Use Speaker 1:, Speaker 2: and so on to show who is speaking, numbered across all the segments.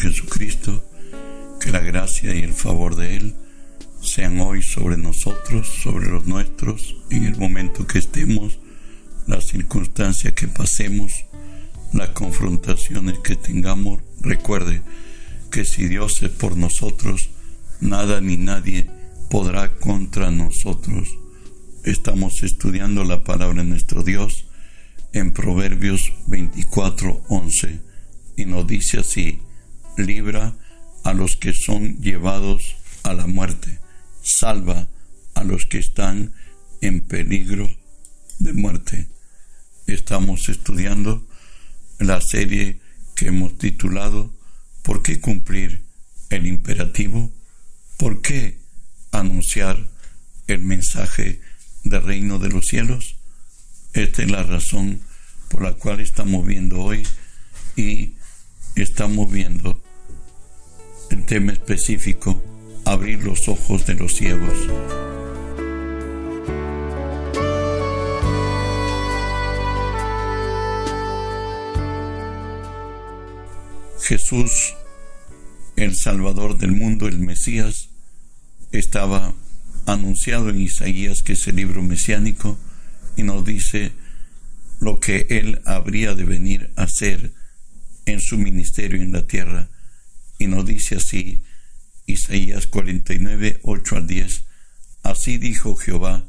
Speaker 1: Jesucristo, que la gracia y el favor de Él sean hoy sobre nosotros, sobre los nuestros, en el momento que estemos, las circunstancias que pasemos, las confrontaciones que tengamos. Recuerde que si Dios es por nosotros, nada ni nadie podrá contra nosotros. Estamos estudiando la palabra de nuestro Dios en Proverbios 24:11 y nos dice así, libra a los que son llevados a la muerte, salva a los que están en peligro de muerte. Estamos estudiando la serie que hemos titulado ¿Por qué cumplir el imperativo? ¿Por qué anunciar el mensaje del reino de los cielos? Esta es la razón por la cual estamos viendo hoy y estamos viendo el tema específico, abrir los ojos de los ciegos. Jesús, el Salvador del mundo, el Mesías, estaba anunciado en Isaías, que es el libro mesiánico, y nos dice lo que él habría de venir a hacer en su ministerio en la tierra. Y nos dice así Isaías 49, 8 al 10. Así dijo Jehová,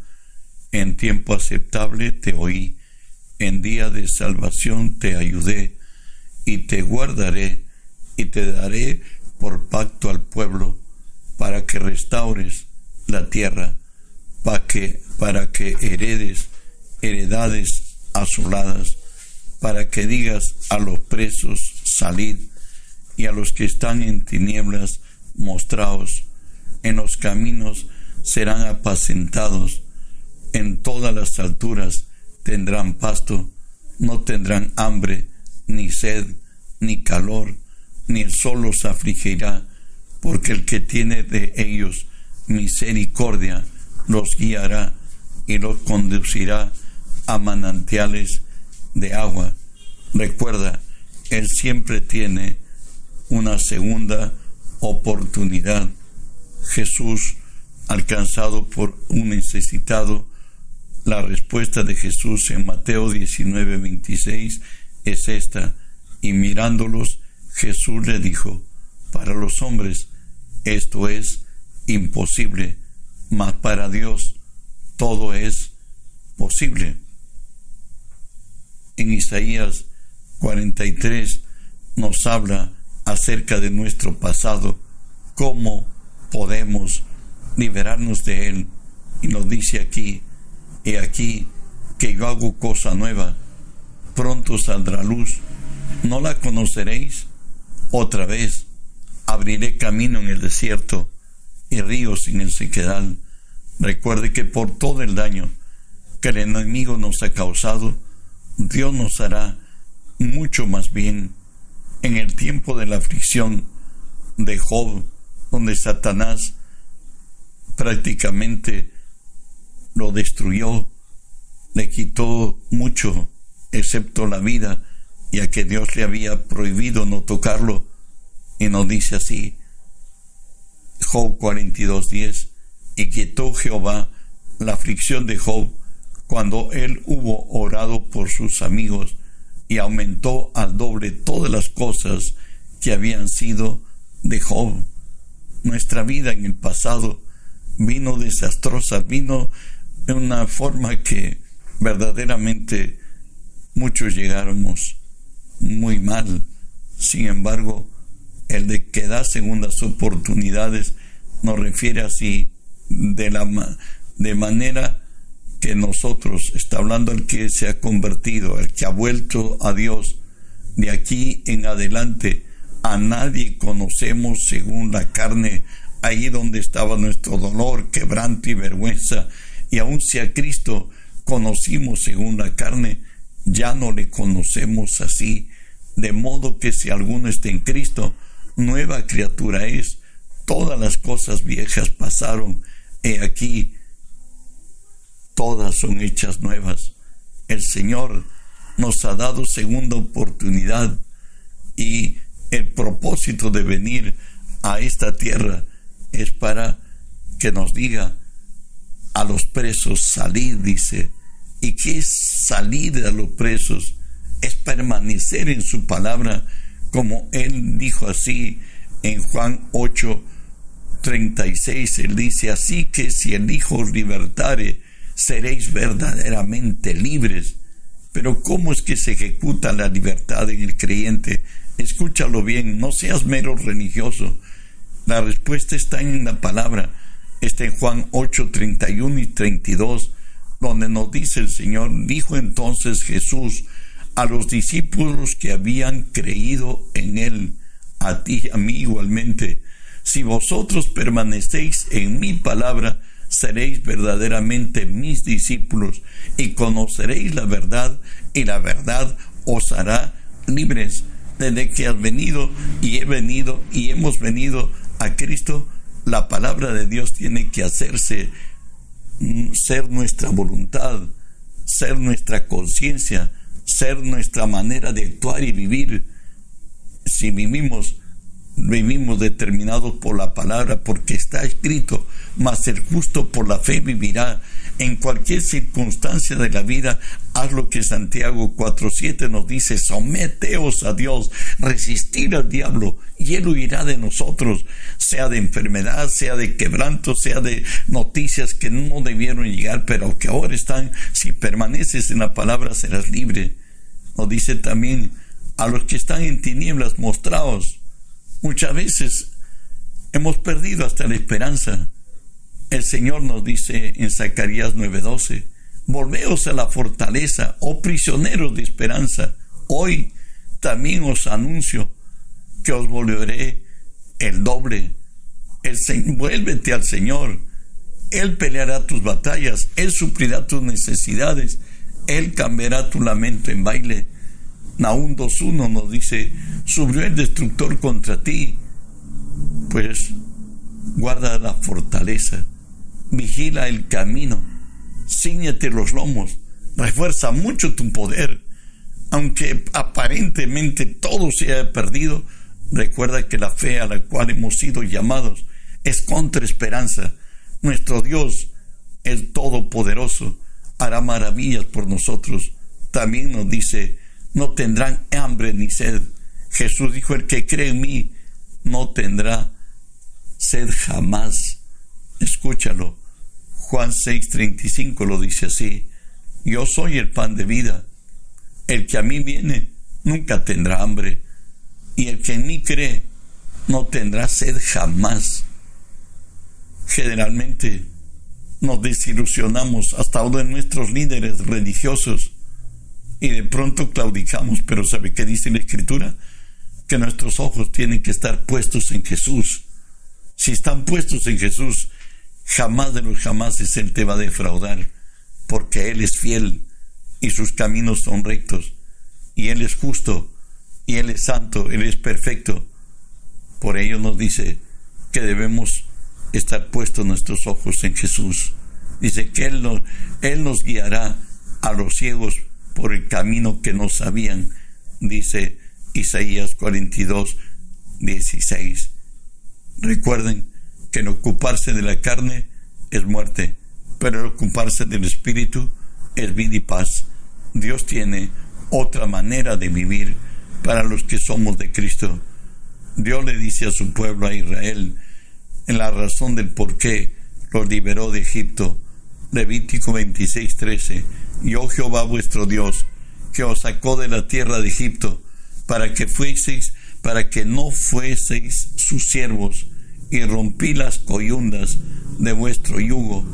Speaker 1: en tiempo aceptable te oí, en día de salvación te ayudé, y te guardaré, y te daré por pacto al pueblo, para que restaures la tierra, para que, para que heredes heredades asoladas, para que digas a los presos, salid, y a los que están en tinieblas, mostraos, en los caminos serán apacentados, en todas las alturas tendrán pasto, no tendrán hambre, ni sed, ni calor, ni el sol los afligirá, porque el que tiene de ellos misericordia los guiará y los conducirá a manantiales de agua. Recuerda, Él siempre tiene una segunda oportunidad. Jesús, alcanzado por un necesitado, la respuesta de Jesús en Mateo 19, 26 es esta, y mirándolos, Jesús le dijo, para los hombres esto es imposible, mas para Dios todo es posible en Isaías 43 nos habla acerca de nuestro pasado, cómo podemos liberarnos de él. Y nos dice aquí, he aquí que yo hago cosa nueva, pronto saldrá luz, no la conoceréis otra vez, abriré camino en el desierto y ríos en el sequedal. Recuerde que por todo el daño que el enemigo nos ha causado, Dios nos hará mucho más bien en el tiempo de la aflicción de Job, donde Satanás prácticamente lo destruyó, le quitó mucho, excepto la vida, y a que Dios le había prohibido no tocarlo. Y nos dice así, Job 42.10, y quitó Jehová la aflicción de Job cuando él hubo orado por sus amigos y aumentó al doble todas las cosas que habían sido de Job. Nuestra vida en el pasado vino desastrosa, vino de una forma que verdaderamente muchos llegáramos muy mal. Sin embargo, el de que da segundas oportunidades nos refiere así de la de manera que nosotros, está hablando el que se ha convertido, el que ha vuelto a Dios, de aquí en adelante a nadie conocemos según la carne, ahí donde estaba nuestro dolor, quebranto y vergüenza, y aun si a Cristo conocimos según la carne, ya no le conocemos así, de modo que si alguno está en Cristo, nueva criatura es, todas las cosas viejas pasaron, he aquí, todas son hechas nuevas. El Señor nos ha dado segunda oportunidad Y el propósito de venir a esta tierra es para que nos diga a los presos salir, dice. ¿Y qué es salir a los presos? Es permanecer en su palabra, como él dijo así en Juan 8, 36. Él dice, así que si el Hijo libertare, seréis verdaderamente libres. Pero ¿cómo es que se ejecuta la libertad en el creyente? Escúchalo bien, no seas mero religioso. La respuesta está en la palabra. Está en Juan 8, 31 y 32, donde nos dice el Señor, dijo entonces Jesús a los discípulos que habían creído en Él, a ti a mí igualmente, si vosotros permanecéis en mi palabra, seréis verdaderamente mis discípulos y conoceréis la verdad y la verdad os hará libres. Desde que has venido y he venido y hemos venido a Cristo, la palabra de Dios tiene que hacerse mm, ser nuestra voluntad, ser nuestra conciencia, ser nuestra manera de actuar y vivir. Si vivimos vivimos determinados por la palabra, porque está escrito, mas el justo por la fe vivirá. En cualquier circunstancia de la vida, haz lo que Santiago 4.7 nos dice, someteos a Dios, resistir al diablo, y él huirá de nosotros, sea de enfermedad, sea de quebranto, sea de noticias que no debieron llegar, pero que ahora están, si permaneces en la palabra serás libre. Nos dice también, a los que están en tinieblas, mostraos Muchas veces hemos perdido hasta la esperanza. El Señor nos dice en Zacarías 9:12, volveos a la fortaleza, oh prisioneros de esperanza. Hoy también os anuncio que os volveré el doble. El, vuélvete al Señor. Él peleará tus batallas, Él suplirá tus necesidades, Él cambiará tu lamento en baile. Naúm 2.1 nos dice, subió el destructor contra ti, pues guarda la fortaleza, vigila el camino, ciñete los lomos, refuerza mucho tu poder, aunque aparentemente todo se haya perdido, recuerda que la fe a la cual hemos sido llamados es contra esperanza. Nuestro Dios, el Todopoderoso, hará maravillas por nosotros. También nos dice, no tendrán hambre ni sed. Jesús dijo, el que cree en mí no tendrá sed jamás. Escúchalo. Juan 6:35 lo dice así. Yo soy el pan de vida. El que a mí viene nunca tendrá hambre. Y el que en mí cree no tendrá sed jamás. Generalmente nos desilusionamos hasta uno de nuestros líderes religiosos y de pronto claudicamos, pero ¿sabe qué dice la Escritura? Que nuestros ojos tienen que estar puestos en Jesús. Si están puestos en Jesús, jamás de los jamases Él te va a defraudar, porque Él es fiel y sus caminos son rectos, y Él es justo, y Él es santo, Él es perfecto. Por ello nos dice que debemos estar puestos nuestros ojos en Jesús. Dice que Él nos, Él nos guiará a los ciegos por el camino que no sabían, dice Isaías 42, 16. Recuerden que el ocuparse de la carne es muerte, pero el ocuparse del espíritu es vida y paz. Dios tiene otra manera de vivir para los que somos de Cristo. Dios le dice a su pueblo, a Israel, en la razón del por qué los liberó de Egipto. Levítico 26, 13 yo Jehová vuestro Dios, que os sacó de la tierra de Egipto, para que fueseis, para que no fueseis sus siervos, y rompí las coyundas de vuestro yugo,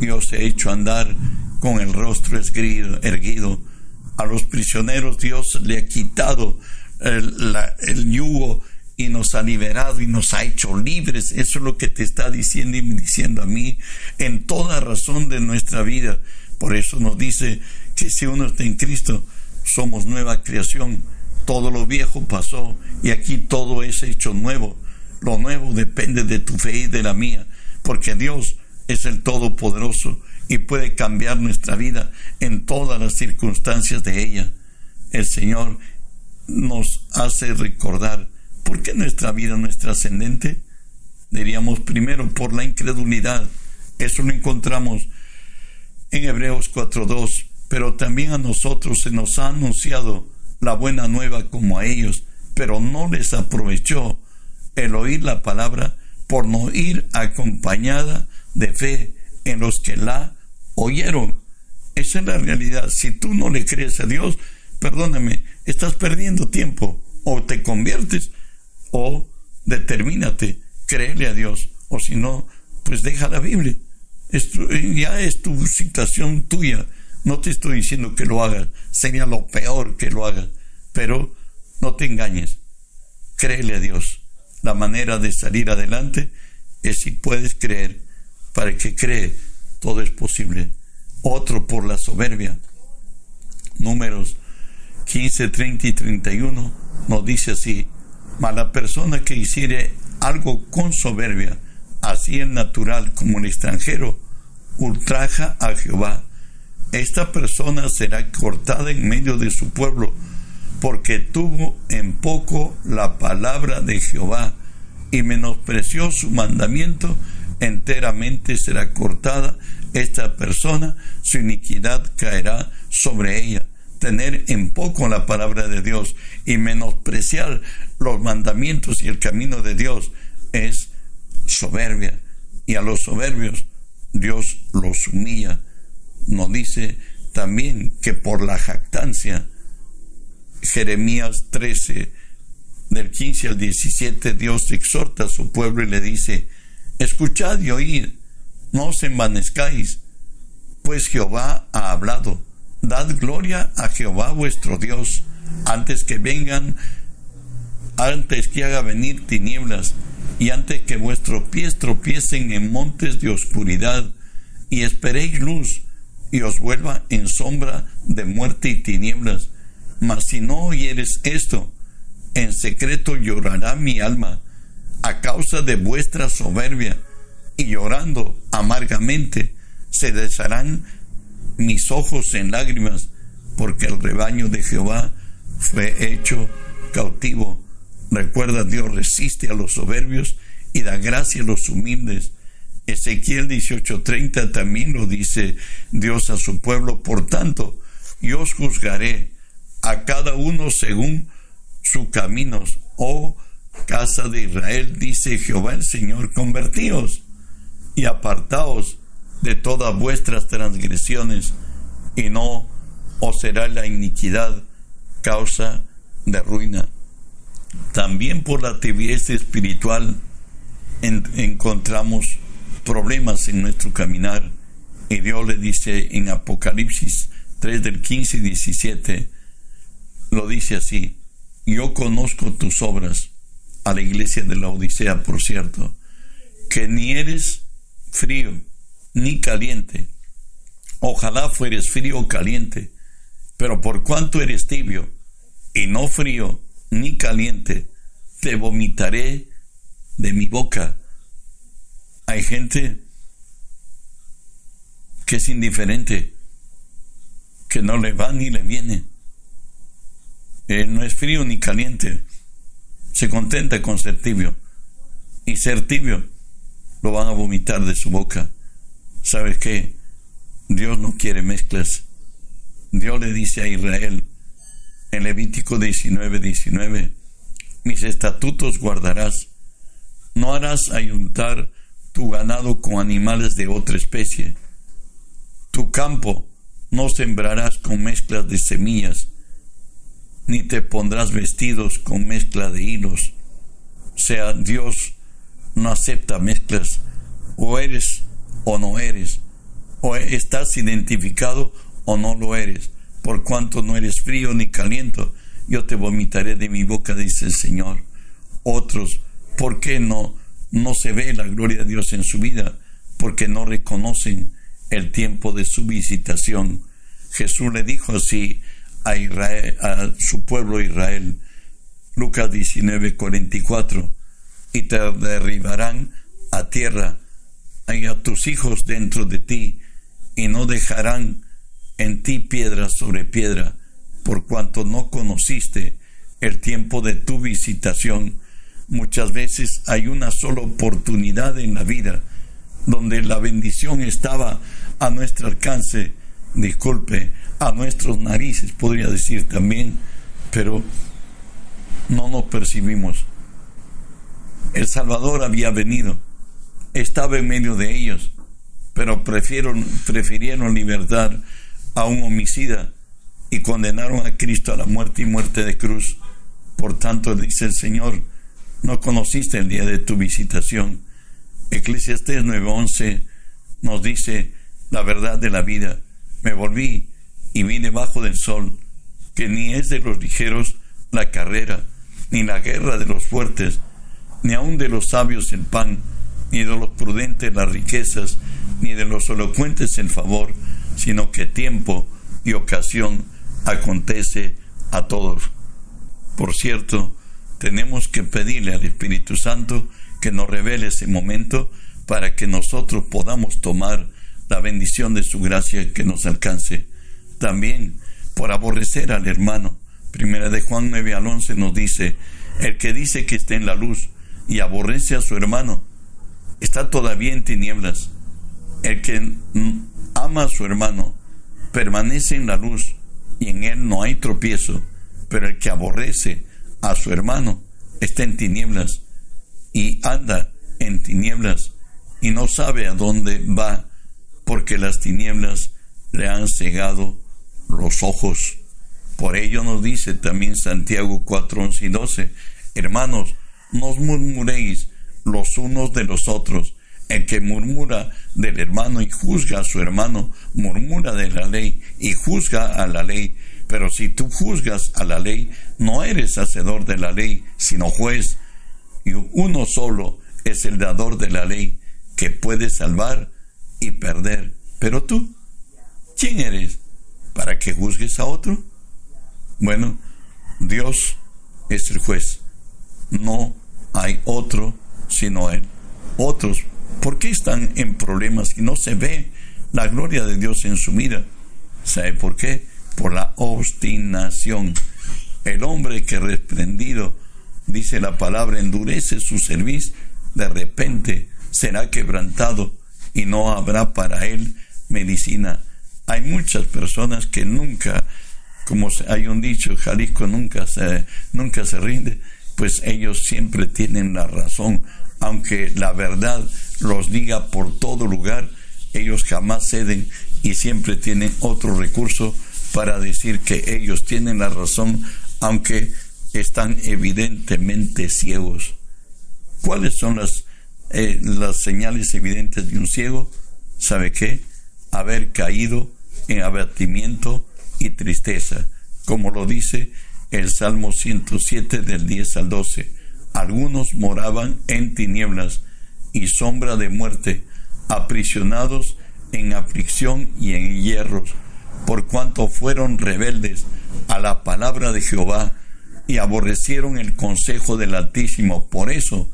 Speaker 1: y os he hecho andar con el rostro erguido. A los prisioneros Dios le ha quitado el yugo y nos ha liberado y nos ha hecho libres. Eso es lo que te está diciendo y diciendo a mí en toda razón de nuestra vida. Por eso nos dice que si uno está en Cristo, somos nueva creación. Todo lo viejo pasó y aquí todo es hecho nuevo. Lo nuevo depende de tu fe y de la mía, porque Dios es el Todopoderoso y puede cambiar nuestra vida en todas las circunstancias de ella. El Señor nos hace recordar por qué nuestra vida no es trascendente. Diríamos primero por la incredulidad. Eso lo encontramos en Hebreos 4.2. Pero también a nosotros se nos ha anunciado la buena nueva como a ellos, pero no les aprovechó el oír la palabra por no ir acompañada de fe en los que la oyeron. Esa es la realidad. Si tú no le crees a Dios, perdóname, estás perdiendo tiempo. O te conviertes o determínate, créele a Dios. O si no, pues deja la Biblia. ya es tu situación tuya. No te estoy diciendo que lo hagas. Sería lo peor que lo hagas. Pero no te engañes. Créele a Dios. La manera de salir adelante es si puedes creer. Para que cree, todo es posible otro por la soberbia. Números 15, 30 y 31 nos dice así, mas la persona que hiciere algo con soberbia, así el natural como el extranjero, ultraja a Jehová. Esta persona será cortada en medio de su pueblo, porque tuvo en poco la palabra de Jehová y menospreció su mandamiento, enteramente será cortada esta persona, su iniquidad caerá sobre ella. Tener en poco la palabra de Dios y menospreciar los mandamientos y el camino de Dios es soberbia. Y a los soberbios Dios los humilla. Nos dice también que por la jactancia, Jeremías 13, del 15 al 17, Dios exhorta a su pueblo y le dice, escuchad y oíd no os envanezcáis, pues Jehová ha hablado. Dad gloria a Jehová vuestro Dios, antes que vengan, antes que haga venir tinieblas, y antes que vuestros pies tropiecen en montes de oscuridad, y esperéis luz, y os vuelva en sombra de muerte y tinieblas. Mas si no oyeres esto, en secreto llorará mi alma, a causa de vuestra soberbia, y llorando amargamente se desharán mis ojos en lágrimas, porque el rebaño de Jehová fue hecho cautivo. Recuerda, Dios resiste a los soberbios y da gracia a los humildes. Ezequiel 18:30 también lo dice Dios a su pueblo. Por tanto, yo os juzgaré a cada uno según sus caminos. Oh casa de Israel, dice Jehová el Señor, convertíos y apartaos de todas vuestras transgresiones, y no os será la iniquidad causa de ruina. También por la tibieza espiritual encontramos problemas en nuestro caminar. Y Dios le dice en Apocalipsis 3 del 15 y 17, lo dice así, yo conozco tus obras, a la iglesia de la Odisea, por cierto, que ni eres frío ni caliente. Ojalá fueres frío o caliente, pero por cuanto eres tibio y no frío ni caliente, te vomitaré de mi boca. Hay gente que es indiferente, que no le va ni le viene. Él no es frío ni caliente, se contenta con ser tibio. Y ser tibio lo van a vomitar de su boca. ¿Sabes qué? Dios no quiere mezclas. Dios le dice a Israel en Levítico 19, 19, mis estatutos guardarás, no harás ayuntar tu ganado con animales de otra especie, tu campo no sembrarás con mezclas de semillas, ni te pondrás vestidos con mezcla de hilos. Sea Dios no acepta mezclas. O eres o no eres. O estás identificado o no lo eres. Por cuanto no eres frío ni caliente, yo te vomitaré de mi boca, dice el Señor. Otros, ¿por qué no, no se ve la gloria de Dios en su vida? Porque no reconocen el tiempo de su visitación. Jesús le dijo así a, a su pueblo Israel. Lucas 19, 44 y te derribarán a tierra y a tus hijos dentro de ti y no dejarán en ti piedra sobre piedra por cuanto no conociste el tiempo de tu visitación. Muchas veces hay una sola oportunidad en la vida donde la bendición estaba a nuestro alcance, disculpe, a nuestros narices, podría decir también, pero no nos percibimos. El Salvador había venido, estaba en medio de ellos, pero prefirieron, prefirieron libertar a un homicida y condenaron a Cristo a la muerte y muerte de cruz. Por tanto, dice el Señor, no conociste el día de tu visitación. Eclesiastés 9:11 nos dice la verdad de la vida. Me volví y vi debajo del sol que ni es de los ligeros la carrera, ni la guerra de los fuertes, ni aun de los sabios el pan, ni de los prudentes las riquezas, ni de los elocuentes el favor, sino que tiempo y ocasión acontece a todos. Por cierto, tenemos que pedirle al Espíritu Santo que nos revele ese momento para que nosotros podamos tomar la bendición de su gracia que nos alcance. También por aborrecer al hermano. Primera de Juan 9 al 11 nos dice, el que dice que está en la luz y aborrece a su hermano, está todavía en tinieblas. El que ama a su hermano permanece en la luz y en él no hay tropiezo, pero el que aborrece a su hermano está en tinieblas y anda en tinieblas y no sabe a dónde va porque las tinieblas le han cegado los ojos. Por ello nos dice también Santiago 4, 11 y 12, hermanos, no os murmuréis los unos de los otros. El que murmura del hermano y juzga a su hermano, murmura de la ley y juzga a la ley. Pero si tú juzgas a la ley, no eres hacedor de la ley, sino juez. Y uno solo es el dador de la ley, que puede salvar y perder. Pero tú, ¿quién eres para que juzgues a otro? Bueno, Dios es el juez. No hay otro sino Él. Otros, ¿por qué están en problemas y no se ve la gloria de Dios en su vida? ¿Sabe por qué? Por la obstinación. El hombre que reprendido, dice la palabra, endurece su servicio, de repente será quebrantado y no habrá para él medicina. Hay muchas personas que nunca, como hay un dicho, Jalisco nunca se, nunca se rinde, pues ellos siempre tienen la razón, aunque la verdad los diga por todo lugar, ellos jamás ceden y siempre tienen otro recurso para decir que ellos tienen la razón, aunque están evidentemente ciegos. ¿Cuáles son las eh, las señales evidentes de un ciego, ¿sabe qué? Haber caído en abatimiento y tristeza, como lo dice el Salmo 107 del 10 al 12. Algunos moraban en tinieblas y sombra de muerte, aprisionados en aflicción y en hierros, por cuanto fueron rebeldes a la palabra de Jehová y aborrecieron el consejo del Altísimo. Por eso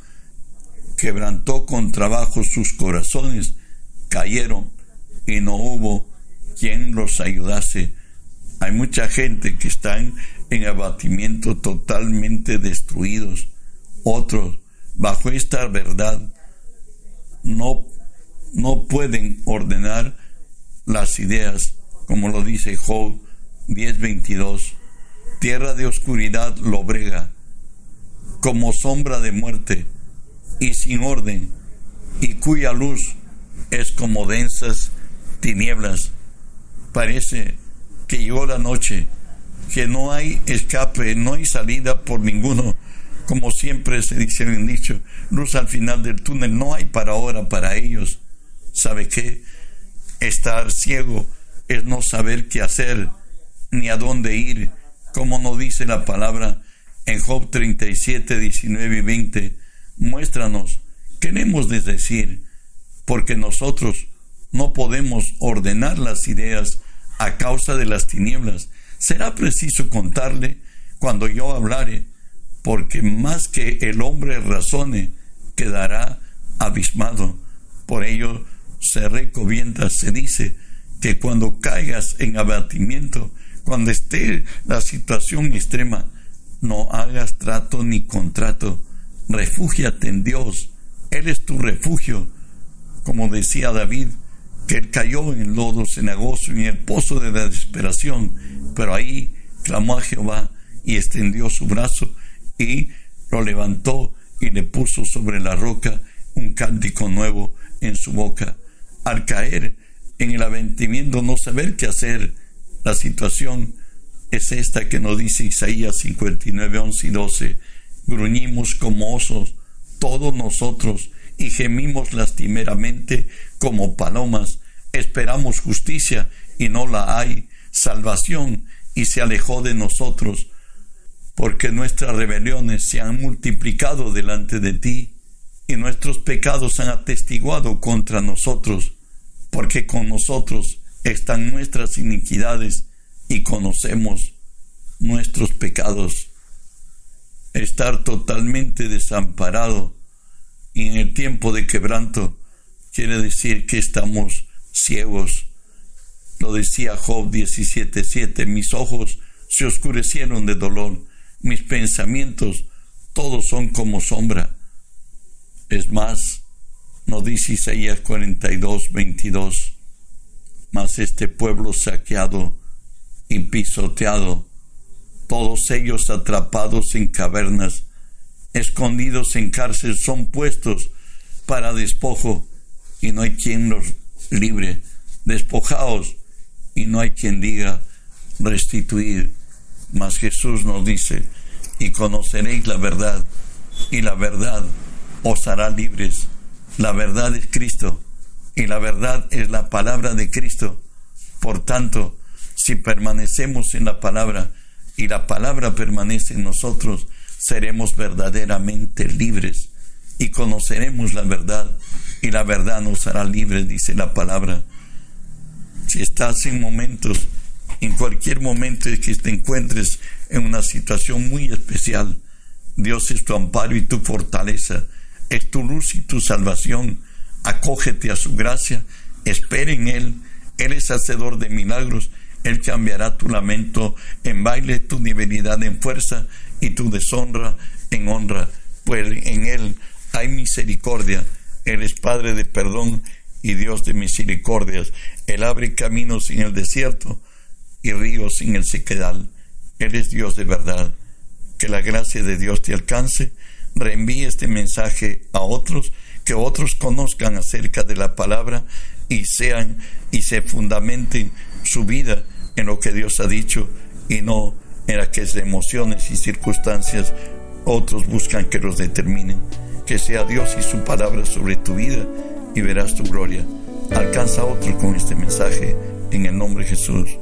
Speaker 1: quebrantó con trabajo sus corazones, cayeron y no hubo quien los ayudase. Hay mucha gente que están en abatimiento totalmente destruidos. Otros, bajo esta verdad, no, no pueden ordenar las ideas, como lo dice Job 10:22. Tierra de oscuridad lobrega, como sombra de muerte y sin orden, y cuya luz es como densas tinieblas. Parece que llegó la noche, que no hay escape, no hay salida por ninguno, como siempre se dice en dicho, luz al final del túnel, no hay para ahora para ellos. ¿Sabe qué? Estar ciego es no saber qué hacer, ni a dónde ir, como nos dice la palabra en Job 37, 19 y 20 muéstranos, queremos decir, porque nosotros no podemos ordenar las ideas a causa de las tinieblas. Será preciso contarle cuando yo hablare, porque más que el hombre razone, quedará abismado. Por ello se recomienda, se dice, que cuando caigas en abatimiento, cuando esté la situación extrema, no hagas trato ni contrato, refúgiate en Dios, Él es tu refugio, como decía David, que él cayó en el lodo cenagoso, en el pozo de la desesperación, pero ahí clamó a Jehová y extendió su brazo y lo levantó y le puso sobre la roca un cántico nuevo en su boca. Al caer en el aventimiento, no saber qué hacer, la situación es esta que nos dice Isaías 59, 11 y 12. Gruñimos como osos, todos nosotros, y gemimos lastimeramente como palomas. Esperamos justicia y no la hay, salvación y se alejó de nosotros, porque nuestras rebeliones se han multiplicado delante de ti y nuestros pecados han atestiguado contra nosotros, porque con nosotros están nuestras iniquidades y conocemos nuestros pecados. Estar totalmente desamparado y en el tiempo de quebranto quiere decir que estamos ciegos. Lo decía Job 17:7, mis ojos se oscurecieron de dolor, mis pensamientos todos son como sombra. Es más, nos dice Isaías 42, 22, mas este pueblo saqueado y pisoteado, todos ellos atrapados en cavernas, escondidos en cárcel, son puestos para despojo y no hay quien los libre, despojaos y no hay quien diga restituir. Mas Jesús nos dice, y conoceréis la verdad, y la verdad os hará libres. La verdad es Cristo, y la verdad es la palabra de Cristo. Por tanto, si permanecemos en la palabra y la palabra permanece en nosotros, seremos verdaderamente libres y conoceremos la verdad y la verdad nos hará libres, dice la palabra. Si estás en momentos, en cualquier momento que te encuentres en una situación muy especial, Dios es tu amparo y tu fortaleza, es tu luz y tu salvación. Acógete a su gracia, espera en Él, Él es hacedor de milagros él cambiará tu lamento en baile, tu debilidad en fuerza y tu deshonra en honra, pues en Él hay misericordia. Él es Padre de perdón y Dios de misericordias. Él abre caminos en el desierto y ríos en el sequedal. Él es Dios de verdad. Que la gracia de Dios te alcance. Reenvíe este mensaje a otros, que otros conozcan acerca de la palabra y sean y se fundamenten su vida en lo que Dios ha dicho y no en aquellas emociones y circunstancias otros buscan que los determinen. Que sea Dios y su palabra sobre tu vida y verás tu gloria. Alcanza a otros con este mensaje en el nombre de Jesús.